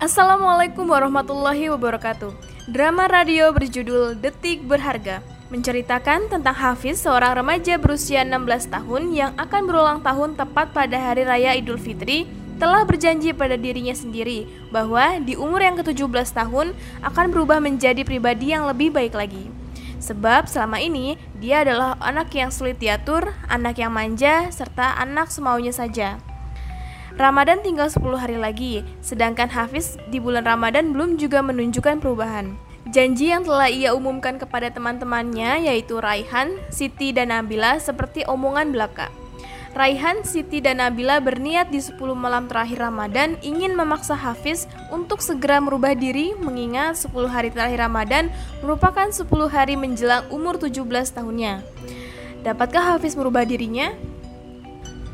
Assalamualaikum warahmatullahi wabarakatuh. Drama radio berjudul Detik Berharga menceritakan tentang Hafiz, seorang remaja berusia 16 tahun yang akan berulang tahun tepat pada hari raya Idul Fitri, telah berjanji pada dirinya sendiri bahwa di umur yang ke-17 tahun akan berubah menjadi pribadi yang lebih baik lagi. Sebab selama ini dia adalah anak yang sulit diatur, anak yang manja, serta anak semaunya saja. Ramadan tinggal 10 hari lagi, sedangkan Hafiz di bulan Ramadan belum juga menunjukkan perubahan. Janji yang telah ia umumkan kepada teman-temannya yaitu Raihan, Siti, dan Nabila seperti omongan belaka. Raihan, Siti, dan Nabila berniat di 10 malam terakhir Ramadan ingin memaksa Hafiz untuk segera merubah diri mengingat 10 hari terakhir Ramadan merupakan 10 hari menjelang umur 17 tahunnya. Dapatkah Hafiz merubah dirinya?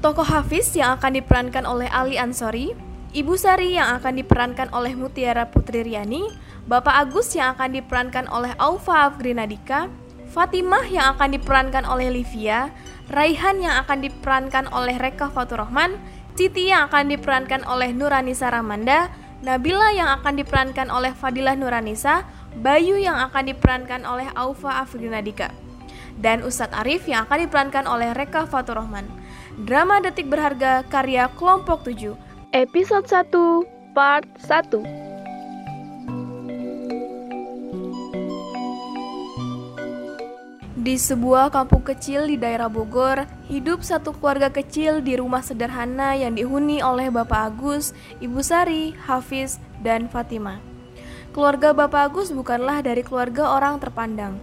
Tokoh Hafiz yang akan diperankan oleh Ali Ansori, Ibu Sari yang akan diperankan oleh Mutiara Putri Riani, Bapak Agus yang akan diperankan oleh Aufa Afgrinadika, Fatimah yang akan diperankan oleh Livia, Raihan yang akan diperankan oleh Reka Fatur Rahman, Siti yang akan diperankan oleh Nuranisa Ramanda, Nabila yang akan diperankan oleh Fadilah Nuranisa, Bayu yang akan diperankan oleh Aufa Afrinadika, dan Ustadz Arif yang akan diperankan oleh Reka Fatur Rahman. Drama Detik Berharga karya Kelompok 7 Episode 1 Part 1 Di sebuah kampung kecil di daerah Bogor, hidup satu keluarga kecil di rumah sederhana yang dihuni oleh Bapak Agus, Ibu Sari, Hafiz, dan Fatima. Keluarga Bapak Agus bukanlah dari keluarga orang terpandang,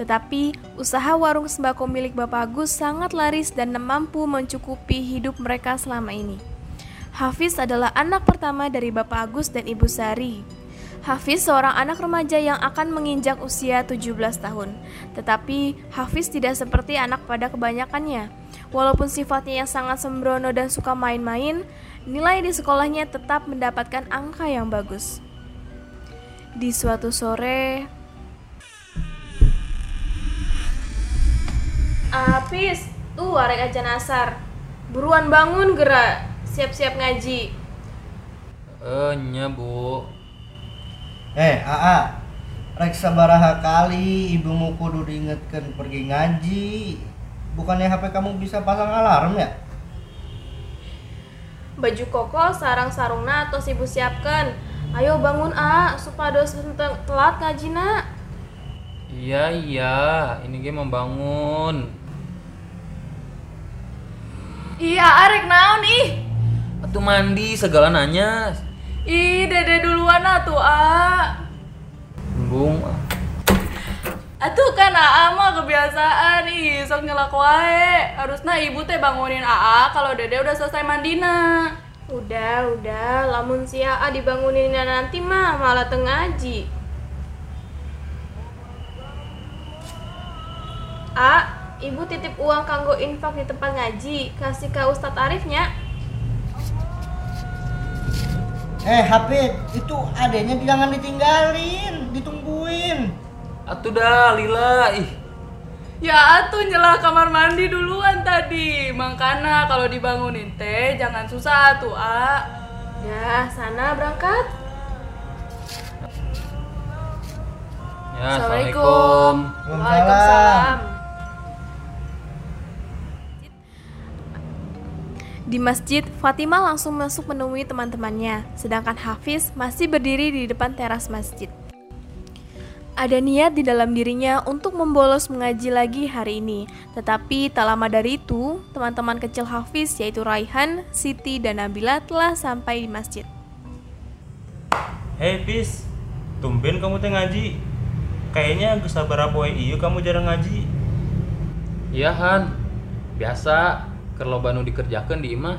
tetapi usaha warung sembako milik Bapak Agus sangat laris dan mampu mencukupi hidup mereka selama ini. Hafiz adalah anak pertama dari Bapak Agus dan Ibu Sari. Hafiz seorang anak remaja yang akan menginjak usia 17 tahun. Tetapi Hafiz tidak seperti anak pada kebanyakannya. Walaupun sifatnya yang sangat sembrono dan suka main-main, nilai di sekolahnya tetap mendapatkan angka yang bagus. Di suatu sore, Hafiz, tuh arek aja nasar. Buruan bangun gerak, siap-siap ngaji. Eh, nya, Bu. Eh, Aa, rek sabaraha kali ibumu kudu diingetkan pergi ngaji. Bukannya HP kamu bisa pasang alarm ya? Baju koko sarang sarungna atau ibu siapkan. Ayo bangun A, supados telat ngaji nak. Iya, iya, ini gue membangun. Iya, arek naon ih. Atuh mandi segala nanya. Ih, dede duluan atuh, A. Bung. Atuh kan AA mah kebiasaan ih, sok nyelak wae. Harusnya ibu teh bangunin AA kalau dede udah selesai mandina. Udah, udah, lamun si AA dibangunin nanti mah malah tengaji. A, ibu titip uang kanggo infak di tempat ngaji, kasih ke Ustadz Arifnya. Eh, Hafid, itu adanya jangan ditinggalin, ditungguin. Atuh dah, Lila. Ih, Ya atuh nyelah kamar mandi duluan tadi Makanya kalau dibangunin teh jangan susah tuh A Ya sana berangkat ya, Assalamualaikum. Assalamualaikum. Waalaikumsalam Di masjid, Fatimah langsung masuk menemui teman-temannya, sedangkan Hafiz masih berdiri di depan teras masjid. Ada niat di dalam dirinya untuk membolos mengaji lagi hari ini, tetapi tak lama dari itu, teman-teman kecil Hafiz yaitu Raihan, Siti, dan Nabila telah sampai di masjid. Hei Pis, tumben kamu teh ngaji. Kayaknya geus poe ieu kamu jarang ngaji. Iya, Han. Biasa kalau banu dikerjakan di imah.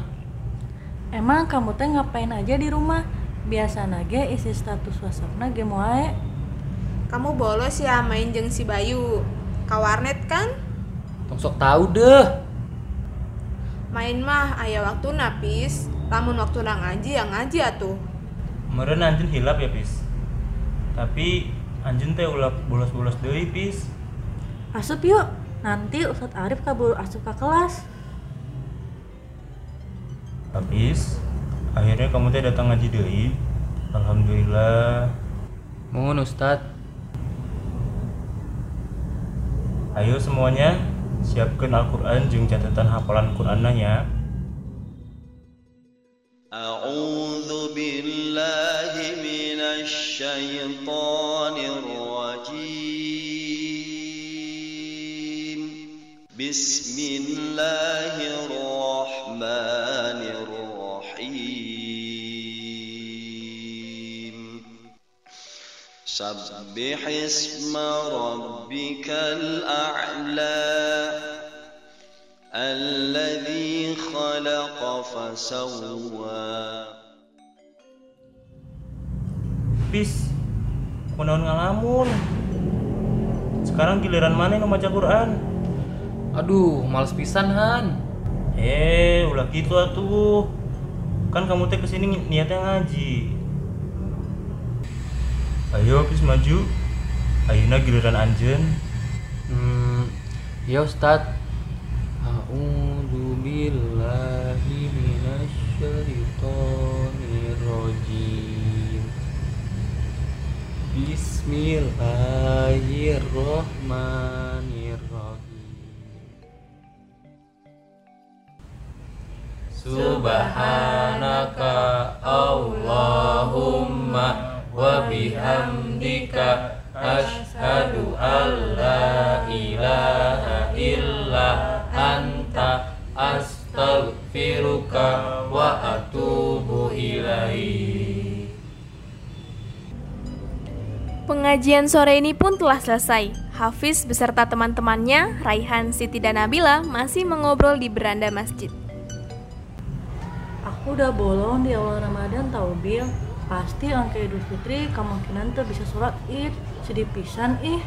Emang kamu teh ngapain aja di rumah? Biasa nage isi status WhatsAppna game wae. Kamu bolos ya main jeng si Bayu Ka warnet kan? Tong sok tahu deh. Main mah aya waktu napis Lamun waktu na ngaji ya ngaji atuh Meureun anjeun hilap ya Pis. Tapi anjeun teh ulah bolos-bolos deui Pis. Asup yuk, nanti Ustadz Arif kabur asup ke kelas habis. Akhirnya kamu teh datang ngaji deh alhamdulillah. Mohon ustad ayo semuanya siapkan Al-Quran jeng catatan hafalan Qurannya ya. A'udzu billahi minasy syaithanir rajim Bismillahirrahmanirrahim. سبح اسم ربك الأعلى الذي خلق فسوى Bis, kunaon ngalamun. Sekarang giliran mana yang membaca Quran? Aduh, males pisan Han. Eh, ulah gitu atuh. Kan kamu teh kesini ni- niatnya ngaji. Ayo, bis maju. Ayeuna giliran anjeun. Hmm, ya Ustadz. A'udzu billahi minasyaitonir rajim. Bismillahirrahmanirrahim. Subhanaka asyhadu an la ilaha illa anta astaghfiruka wa atubu ilaik. Pengajian sore ini pun telah selesai. Hafiz beserta teman-temannya, Raihan, Siti, dan Nabila masih mengobrol di beranda masjid. Aku udah bolong di awal Ramadan tau Bil Pasti angka Idul Fitri kemungkinan tuh bisa sholat id Sedih pisan ih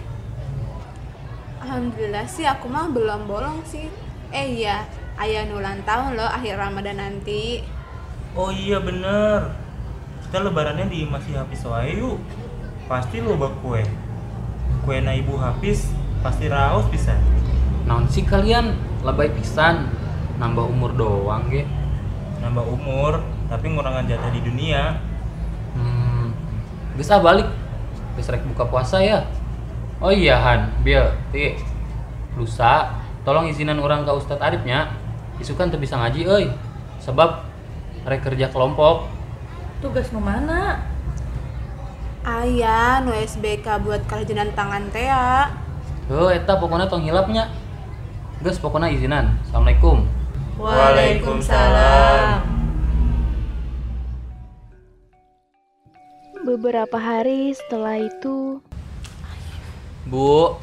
Alhamdulillah sih aku mah belum bolong sih. Eh iya, ayah ulang tahun loh akhir Ramadan nanti. Oh iya bener. Kita lebarannya di masih Hafiz wae yuk. Pasti loba kue. Kue na ibu Hafiz pasti raos bisa. Naon sih kalian lebay pisan nambah umur doang ge. Nambah umur, tapi ngurangan jatah di dunia. Hmm, bisa balik. Bisa rek buka puasa ya. Oh iya Han, Bil, Ti. Lusa, tolong izinan orang ke Ustadz Arifnya. Isukan tuh bisa ngaji euy. Sebab rek kerja kelompok. Tugas nu mana? Ayah, nu SBK buat kerajinan tangan teh ya. Heuh, eta pokoknya tong hilapnya. Geus pokoknya izinan. Assalamualaikum. Waalaikumsalam Beberapa hari setelah itu, Bu,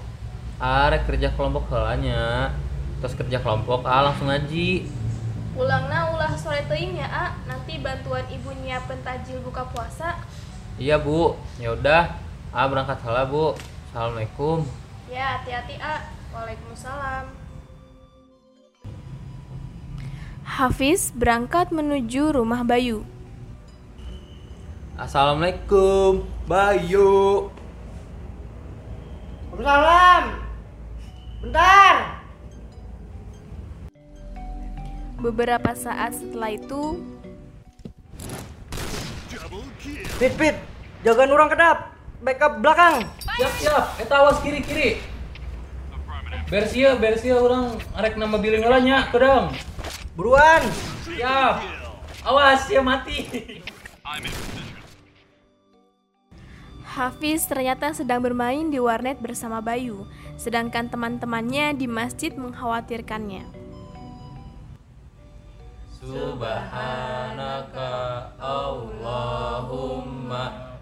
arek kerja kelompok halanya. Terus kerja kelompok, ah langsung ngaji. ulangna ulah sore teuing ya, A. Nanti bantuan ibu nyiapin tajil buka puasa. Iya bu, ya udah. Ah berangkat salah bu. Assalamualaikum. Ya, hati-hati, A. Waalaikumsalam. Hafiz berangkat menuju rumah Bayu. Assalamualaikum, Bayu. Waalaikumsalam. Bentar. Beberapa saat setelah itu, Pit pit. Jagaan orang kedap. Backup belakang. Siap siap. Eta awas kiri kiri. Bersia bersia orang arek nama biling ngalanya kedang. Buruan. Siap. Awas ya mati. Hafiz ternyata sedang bermain di warnet bersama Bayu, sedangkan teman-temannya di masjid mengkhawatirkannya. Subhanaka Allahumma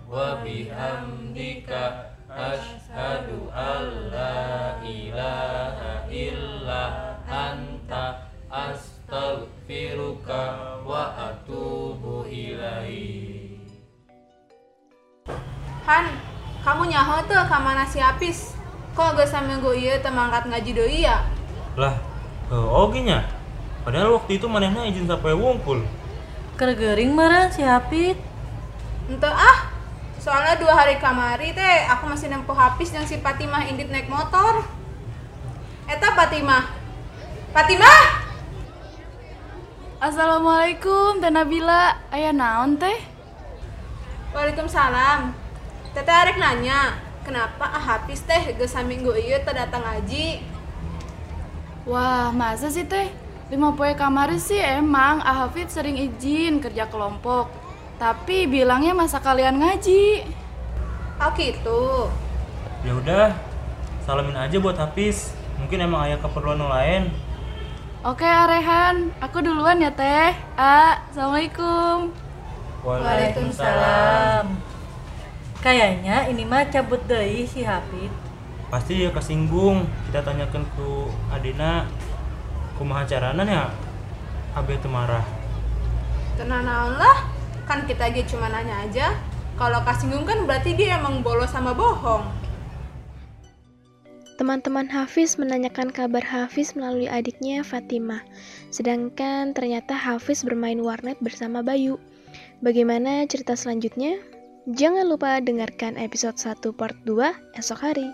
wa bihamdika asyhadu an la ilaha illa anta astaghfiruka wa atubu ilaik. Han, kamu nyaho tuh ka mana si Apis? Kok gak sampe gue iya teu mangkat ngaji deui ya? Lah, oh oke nya. Padahal waktu itu manehna izin sampai wungkul. Kergering meren si Hapit Ente ah, soalnya dua hari kamari teh aku masih nempuh habis yang si Fatimah indit naik motor. Eta Fatimah. Fatimah! Assalamualaikum Teh Nabila Ayah naon teh? Waalaikumsalam. Teteh arek nanya, kenapa ah Hafiz teh geus saminggu ieu teu datang ngaji? Wah, masa sih teh? Lima poe kamari sih emang Ahafid sering izin kerja kelompok. Tapi bilangnya masa kalian ngaji. Oh gitu. Ya udah, salamin aja buat Hafiz. Mungkin emang ayah keperluan yang lain. Oke, Arehan. Aku duluan ya, Teh. A, Assalamualaikum. Waalaikumsalam. Kayaknya ini mah cabut deui si Hafid. Pasti dia kesinggung. Kita tanyakan ke Adina. Kumaha carana ya? Abe teu marah. Tenang naon lah, kan kita aja cuma nanya aja. Kalau kasinggung kan berarti dia emang bolos sama bohong. Teman-teman Hafiz menanyakan kabar Hafiz melalui adiknya Fatimah. Sedangkan ternyata Hafiz bermain warnet bersama Bayu. Bagaimana cerita selanjutnya? Jangan lupa dengarkan episode 1 part 2 esok hari.